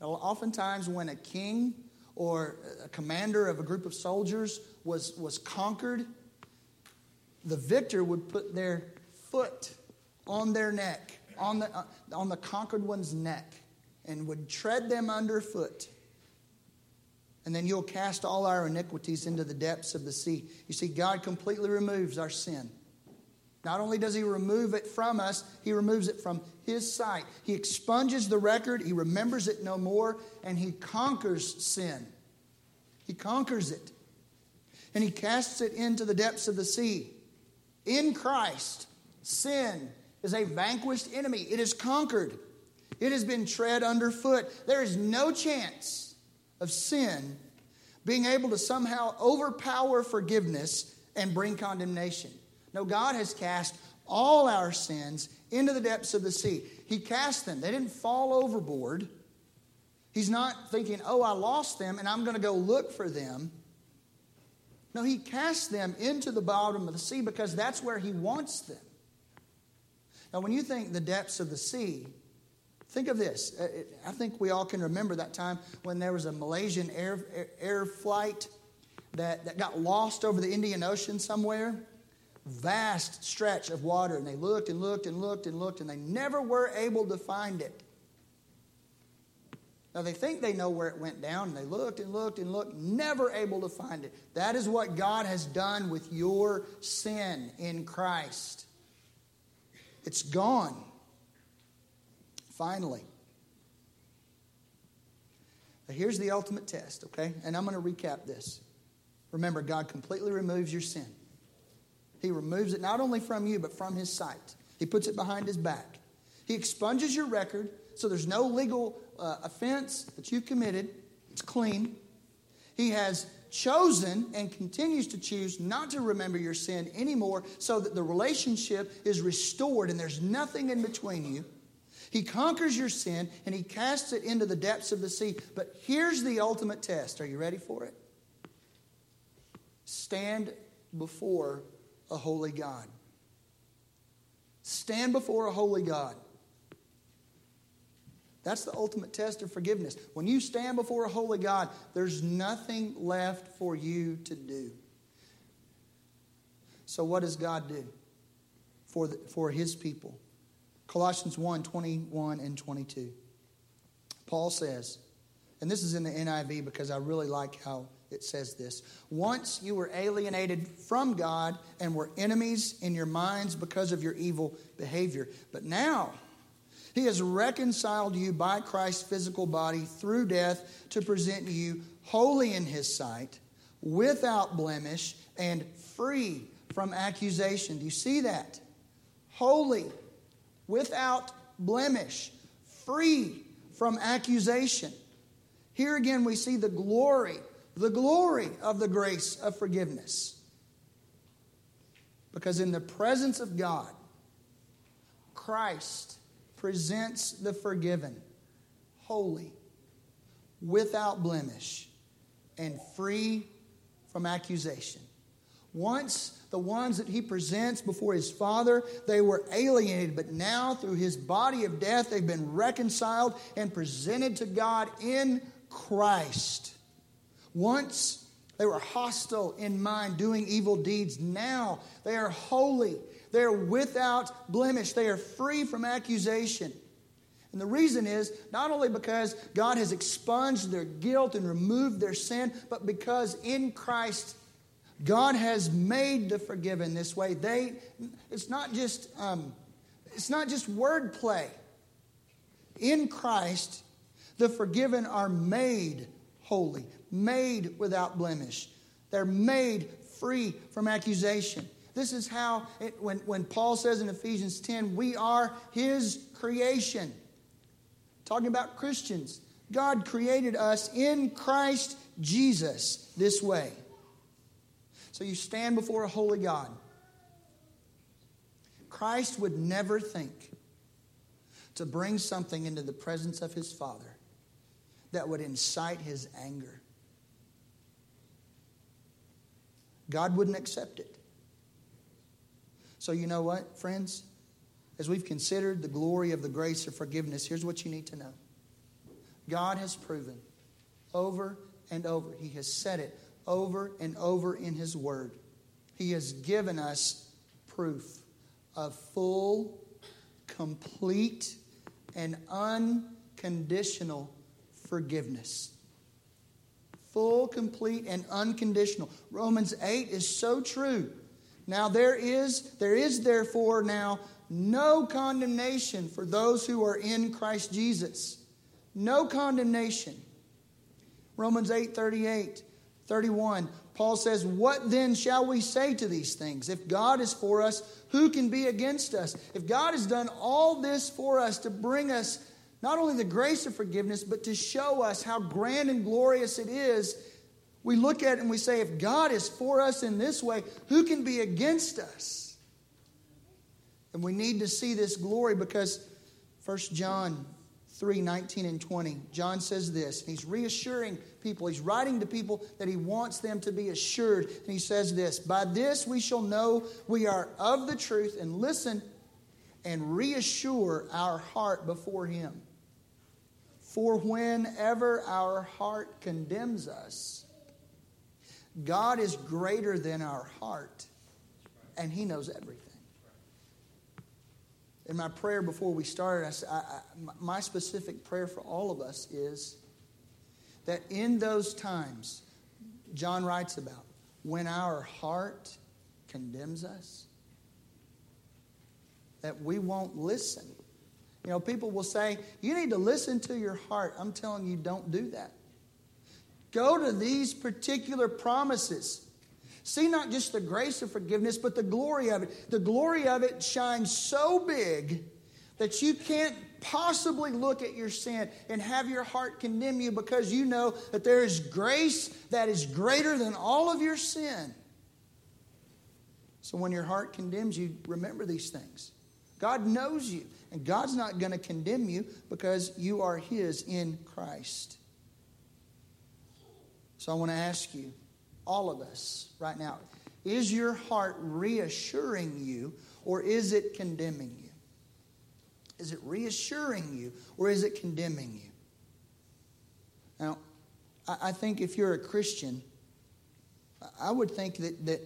Now, oftentimes, when a king or a commander of a group of soldiers was, was conquered, the victor would put their foot on their neck, on the, uh, on the conquered one's neck, and would tread them underfoot and then you'll cast all our iniquities into the depths of the sea. You see, God completely removes our sin. Not only does He remove it from us, He removes it from His sight. He expunges the record, He remembers it no more, and He conquers sin. He conquers it. And He casts it into the depths of the sea. In Christ, sin is a vanquished enemy, it is conquered, it has been tread underfoot. There is no chance of sin being able to somehow overpower forgiveness and bring condemnation. No, God has cast all our sins into the depths of the sea. He cast them, they didn't fall overboard. He's not thinking, oh, I lost them and I'm going to go look for them. No, He cast them into the bottom of the sea because that's where He wants them. Now, when you think the depths of the sea, Think of this. Uh, I think we all can remember that time when there was a Malaysian air, air, air flight that, that got lost over the Indian Ocean somewhere. Vast stretch of water, and they looked and looked and looked and looked, and they never were able to find it. Now they think they know where it went down, and they looked and looked and looked, never able to find it. That is what God has done with your sin in Christ. It's gone. Finally, here's the ultimate test, okay? And I'm going to recap this. Remember, God completely removes your sin. He removes it not only from you, but from His sight. He puts it behind His back. He expunges your record so there's no legal uh, offense that you've committed. It's clean. He has chosen and continues to choose not to remember your sin anymore so that the relationship is restored and there's nothing in between you. He conquers your sin and he casts it into the depths of the sea. But here's the ultimate test. Are you ready for it? Stand before a holy God. Stand before a holy God. That's the ultimate test of forgiveness. When you stand before a holy God, there's nothing left for you to do. So, what does God do for, the, for his people? Colossians 1 21 and 22. Paul says, and this is in the NIV because I really like how it says this. Once you were alienated from God and were enemies in your minds because of your evil behavior. But now, he has reconciled you by Christ's physical body through death to present you holy in his sight, without blemish, and free from accusation. Do you see that? Holy without blemish, free from accusation. Here again, we see the glory, the glory of the grace of forgiveness. Because in the presence of God, Christ presents the forgiven holy, without blemish, and free from accusation. Once the ones that he presents before his Father, they were alienated, but now through his body of death, they've been reconciled and presented to God in Christ. Once they were hostile in mind, doing evil deeds. Now they are holy. They are without blemish. They are free from accusation. And the reason is not only because God has expunged their guilt and removed their sin, but because in Christ God has made the forgiven this way. They, it's not just, um, it's not just wordplay. In Christ, the forgiven are made holy, made without blemish. They're made free from accusation. This is how, it, when, when Paul says in Ephesians 10, we are his creation. Talking about Christians. God created us in Christ Jesus this way. So you stand before a holy God. Christ would never think to bring something into the presence of his Father that would incite his anger. God wouldn't accept it. So, you know what, friends? As we've considered the glory of the grace of forgiveness, here's what you need to know God has proven over and over, He has said it over and over in His Word. He has given us proof of full, complete, and unconditional forgiveness. Full, complete, and unconditional. Romans 8 is so true. Now there is there is therefore now no condemnation for those who are in Christ Jesus. No condemnation. Romans 8 38. 31, Paul says, What then shall we say to these things? If God is for us, who can be against us? If God has done all this for us to bring us not only the grace of forgiveness, but to show us how grand and glorious it is, we look at it and we say, If God is for us in this way, who can be against us? And we need to see this glory because 1 John 3 19 and 20. John says this. He's reassuring people. He's writing to people that he wants them to be assured. And he says this By this we shall know we are of the truth and listen and reassure our heart before him. For whenever our heart condemns us, God is greater than our heart, and he knows everything in my prayer before we started, I, I, my specific prayer for all of us is that in those times, John writes about, when our heart condemns us, that we won't listen. You know, people will say, you need to listen to your heart. I'm telling you, don't do that. Go to these particular promises See not just the grace of forgiveness, but the glory of it. The glory of it shines so big that you can't possibly look at your sin and have your heart condemn you because you know that there is grace that is greater than all of your sin. So when your heart condemns you, remember these things. God knows you, And God's not going to condemn you because you are His in Christ. So I want to ask you, all of us, right now, is your heart reassuring you or is it condemning you? Is it reassuring you or is it condemning you? Now, I think if you're a Christian, I would think that, that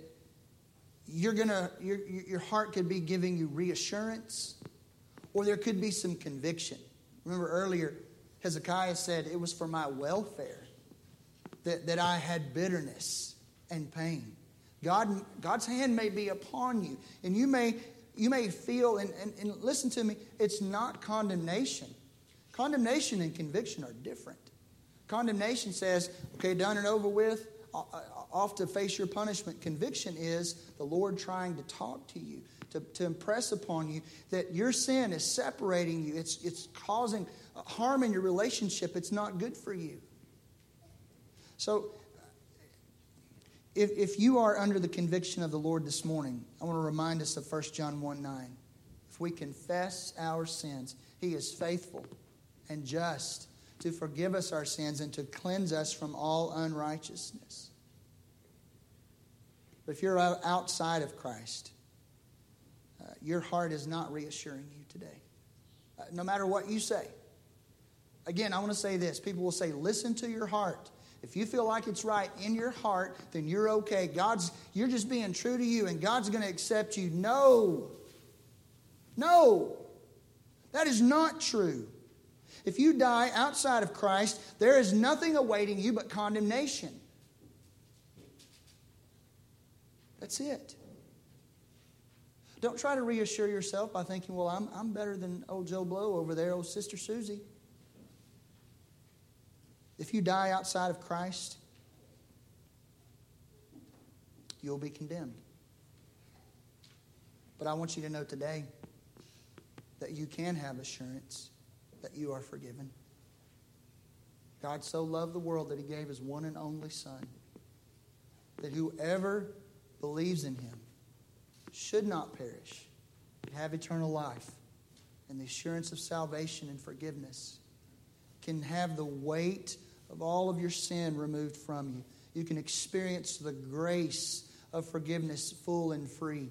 you're gonna your, your heart could be giving you reassurance or there could be some conviction. Remember earlier, Hezekiah said it was for my welfare that, that I had bitterness and pain. God, God's hand may be upon you, and you may, you may feel, and, and, and listen to me, it's not condemnation. Condemnation and conviction are different. Condemnation says, okay, done and over with, off to face your punishment. Conviction is the Lord trying to talk to you, to, to impress upon you that your sin is separating you, it's, it's causing harm in your relationship, it's not good for you. So, if, if you are under the conviction of the Lord this morning, I want to remind us of 1 John 1 9. If we confess our sins, He is faithful and just to forgive us our sins and to cleanse us from all unrighteousness. But if you're outside of Christ, uh, your heart is not reassuring you today. Uh, no matter what you say. Again, I want to say this. People will say, listen to your heart. If you feel like it's right in your heart, then you're okay. God's you're just being true to you and God's going to accept you. No. No. That is not true. If you die outside of Christ, there is nothing awaiting you but condemnation. That's it. Don't try to reassure yourself by thinking, well, I'm, I'm better than old Joe Blow over there, old Sister Susie. If you die outside of Christ, you'll be condemned. But I want you to know today that you can have assurance that you are forgiven. God so loved the world that he gave his one and only Son, that whoever believes in him should not perish, but have eternal life and the assurance of salvation and forgiveness, can have the weight of all of your sin removed from you. You can experience the grace of forgiveness full and free.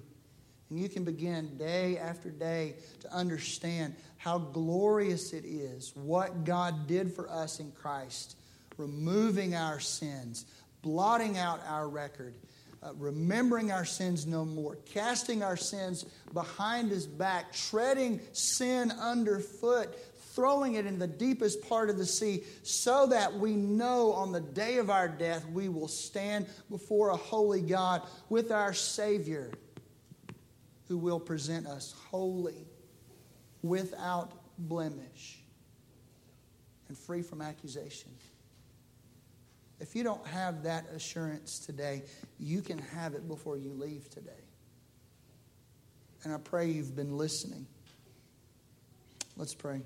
And you can begin day after day to understand how glorious it is what God did for us in Christ, removing our sins, blotting out our record, uh, remembering our sins no more, casting our sins behind his back, treading sin underfoot, throwing it in the deepest part of the sea, so that we know on the day of our death we will stand before a holy God with our Savior who will present us holy, without blemish, and free from accusation. If you don't have that assurance today, you can have it before you leave today. And I pray you've been listening. Let's pray.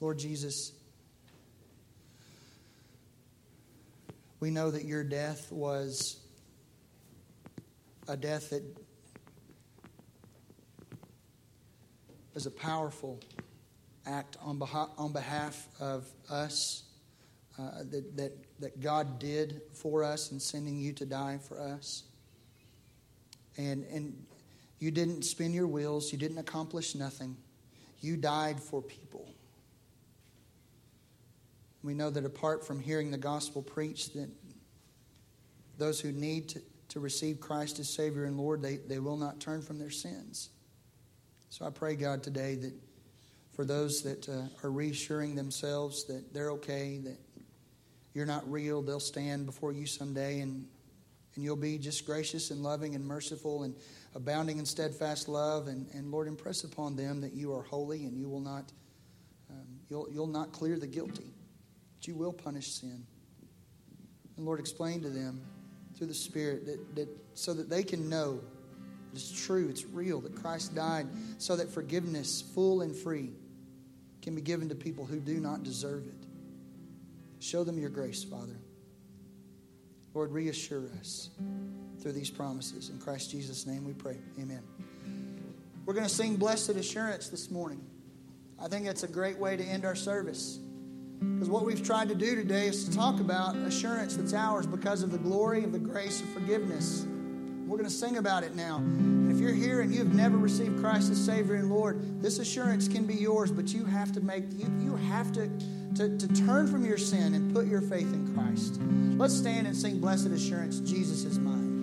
Lord Jesus, we know that your death was a death that was a powerful act on behalf, on behalf of us uh, that, that, that God did for us in sending you to die for us. And, and you didn't spin your wheels, you didn't accomplish nothing. You died for people. We know that apart from hearing the gospel preached, that those who need to, to receive Christ as Savior and Lord, they, they will not turn from their sins. So I pray, God, today that for those that uh, are reassuring themselves that they're okay, that you're not real, they'll stand before you someday and, and you'll be just gracious and loving and merciful and abounding in steadfast love. And, and Lord, impress upon them that you are holy and you will not, um, you'll, you'll not clear the guilty you will punish sin. And Lord, explain to them through the Spirit that, that so that they can know it's true, it's real, that Christ died so that forgiveness, full and free, can be given to people who do not deserve it. Show them your grace, Father. Lord, reassure us through these promises. In Christ Jesus' name we pray. Amen. We're going to sing Blessed Assurance this morning. I think that's a great way to end our service. Because what we've tried to do today is to talk about assurance that's ours because of the glory of the grace of forgiveness. We're going to sing about it now. And if you're here and you have never received Christ as Savior and Lord, this assurance can be yours, but you have to make you, you have to, to, to turn from your sin and put your faith in Christ. Let's stand and sing Blessed Assurance, Jesus is mine.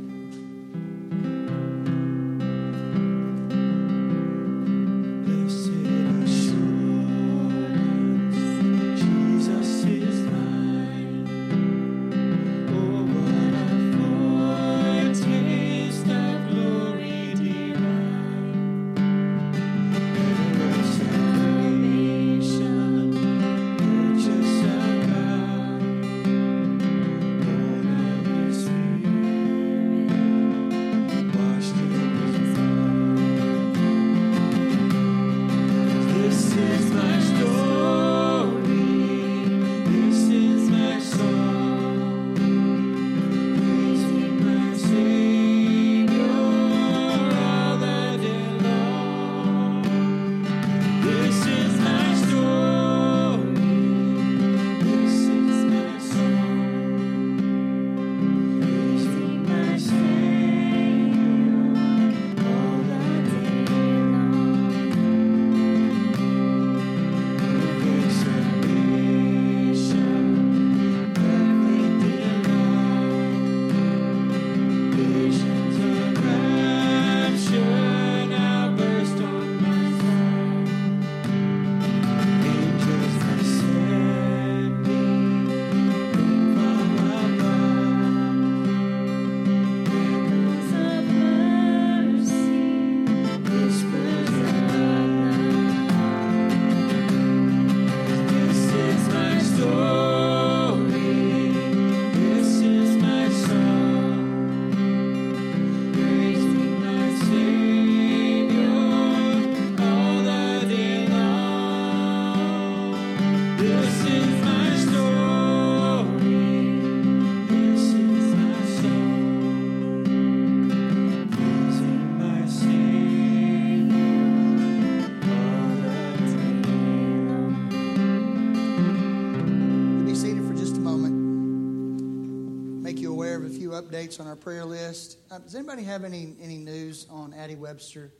Updates on our prayer list. Uh, does anybody have any, any news on Addie Webster?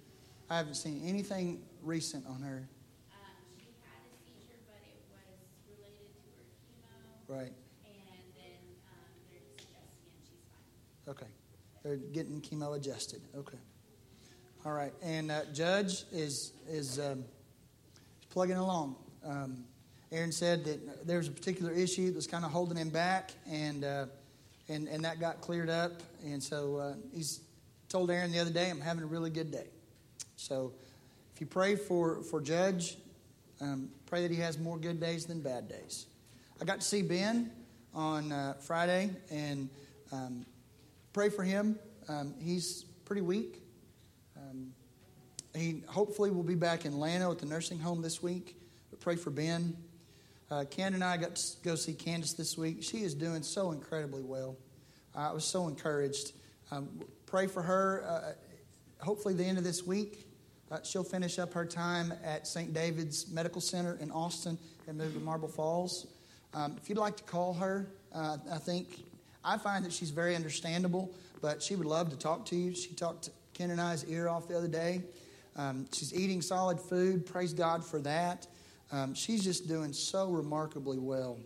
I haven't seen anything recent on her. Um, she had a seizure, but it was related to her chemo. Right. And then um, they're just adjusting and she's fine. Okay. They're getting chemo adjusted. Okay. All right. And uh, Judge is is um, plugging along. Um, Aaron said that there's a particular issue that's kind of holding him back, and uh, and, and that got cleared up. And so uh, he's told Aaron the other day, I'm having a really good day. So if you pray for, for Judge, um, pray that he has more good days than bad days. I got to see Ben on uh, Friday and um, pray for him. Um, he's pretty weak. Um, he hopefully will be back in Llano at the nursing home this week. But pray for Ben. Uh, Ken and I got to go see Candace this week. She is doing so incredibly well. Uh, I was so encouraged. Um, pray for her. Uh, hopefully, the end of this week, uh, she'll finish up her time at St. David's Medical Center in Austin and move to Marble Falls. Um, if you'd like to call her, uh, I think I find that she's very understandable, but she would love to talk to you. She talked to Ken and I's ear off the other day. Um, she's eating solid food. Praise God for that. Um, she's just doing so remarkably well.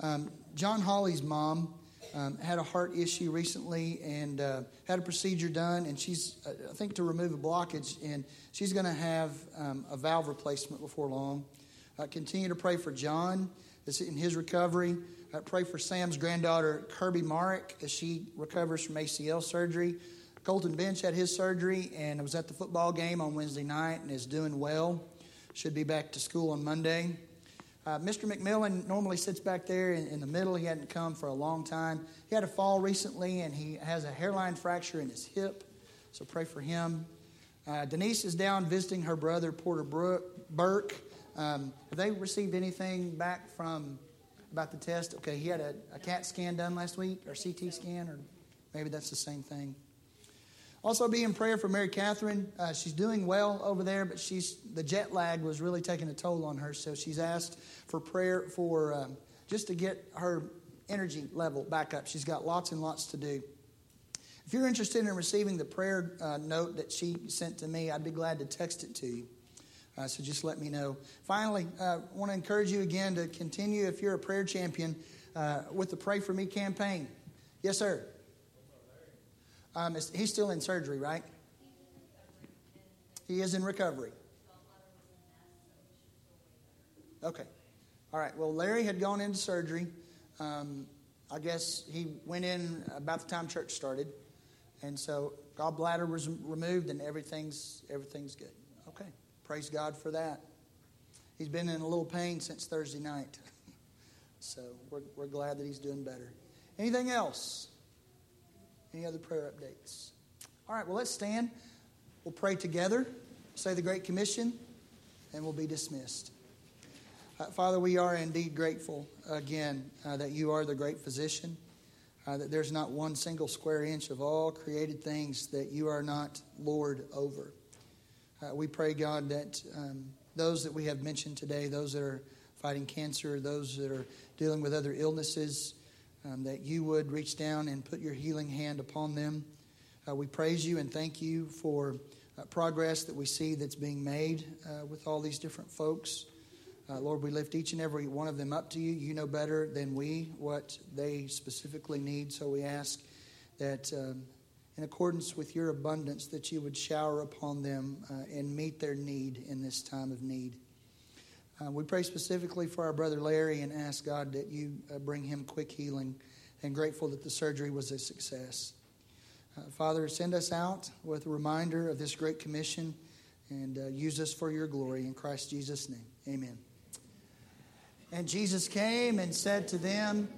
Um, John Hawley's mom um, had a heart issue recently and uh, had a procedure done, and she's, uh, I think, to remove a blockage, and she's going to have um, a valve replacement before long. Uh, continue to pray for John in his recovery. Uh, pray for Sam's granddaughter, Kirby Marek, as she recovers from ACL surgery. Colton Bench had his surgery and was at the football game on Wednesday night and is doing well. Should be back to school on Monday. Uh, Mr. McMillan normally sits back there in, in, the middle. He hadn't come for a long time. He had a fall recently, and he has a hairline fracture in his hip, so pray for him. Uh, Denise is down visiting her brother, Porter Burke. Um, have they received anything back from about the test. Okay, he had a, a CAT scan done last week, or CT scan, or maybe that's the same thing. Also, be in prayer for Mary Catherine. Uh, she's doing well over there, but she's the jet lag was really taking a toll on her. So she's asked for prayer for um, just to get her energy level back up. She's got lots and lots to do. If you're interested in receiving the prayer uh, note that she sent to me, I'd be glad to text it to you. Uh, so just let me know. Finally, I uh, want to encourage you again to continue, if you're a prayer champion, uh, with the Pray For Me campaign. Yes, sir. Um, he's still in surgery, right? He is in recovery. Okay. All right. Well, Larry had gone into surgery. Um, I guess he went in about the time church started, and so gallbladder was removed, and everything's everything's good. Okay. Praise God for that. He's been in a little pain since Thursday night, (laughs) so we're we're glad that he's doing better. Anything else? Any other prayer updates? All right, well, let's stand. We'll pray together, say the Great Commission, and we'll be dismissed. Uh, Father, we are indeed grateful again uh, that you are the great physician, uh, that there's not one single square inch of all created things that you are not Lord over. Uh, we pray, God, that um, those that we have mentioned today, those that are fighting cancer, those that are dealing with other illnesses, um, that you would reach down and put your healing hand upon them. Uh, we praise you and thank you for uh, progress that we see that's being made uh, with all these different folks. Uh, Lord, we lift each and every one of them up to you. You know better than we what they specifically need, so we ask that. Um, in accordance with your abundance, that you would shower upon them uh, and meet their need in this time of need. Uh, we pray specifically for our brother Larry and ask God that you uh, bring him quick healing and grateful that the surgery was a success. Uh, Father, send us out with a reminder of this great commission and uh, use us for your glory. In Christ Jesus' name, amen. And Jesus came and said to them,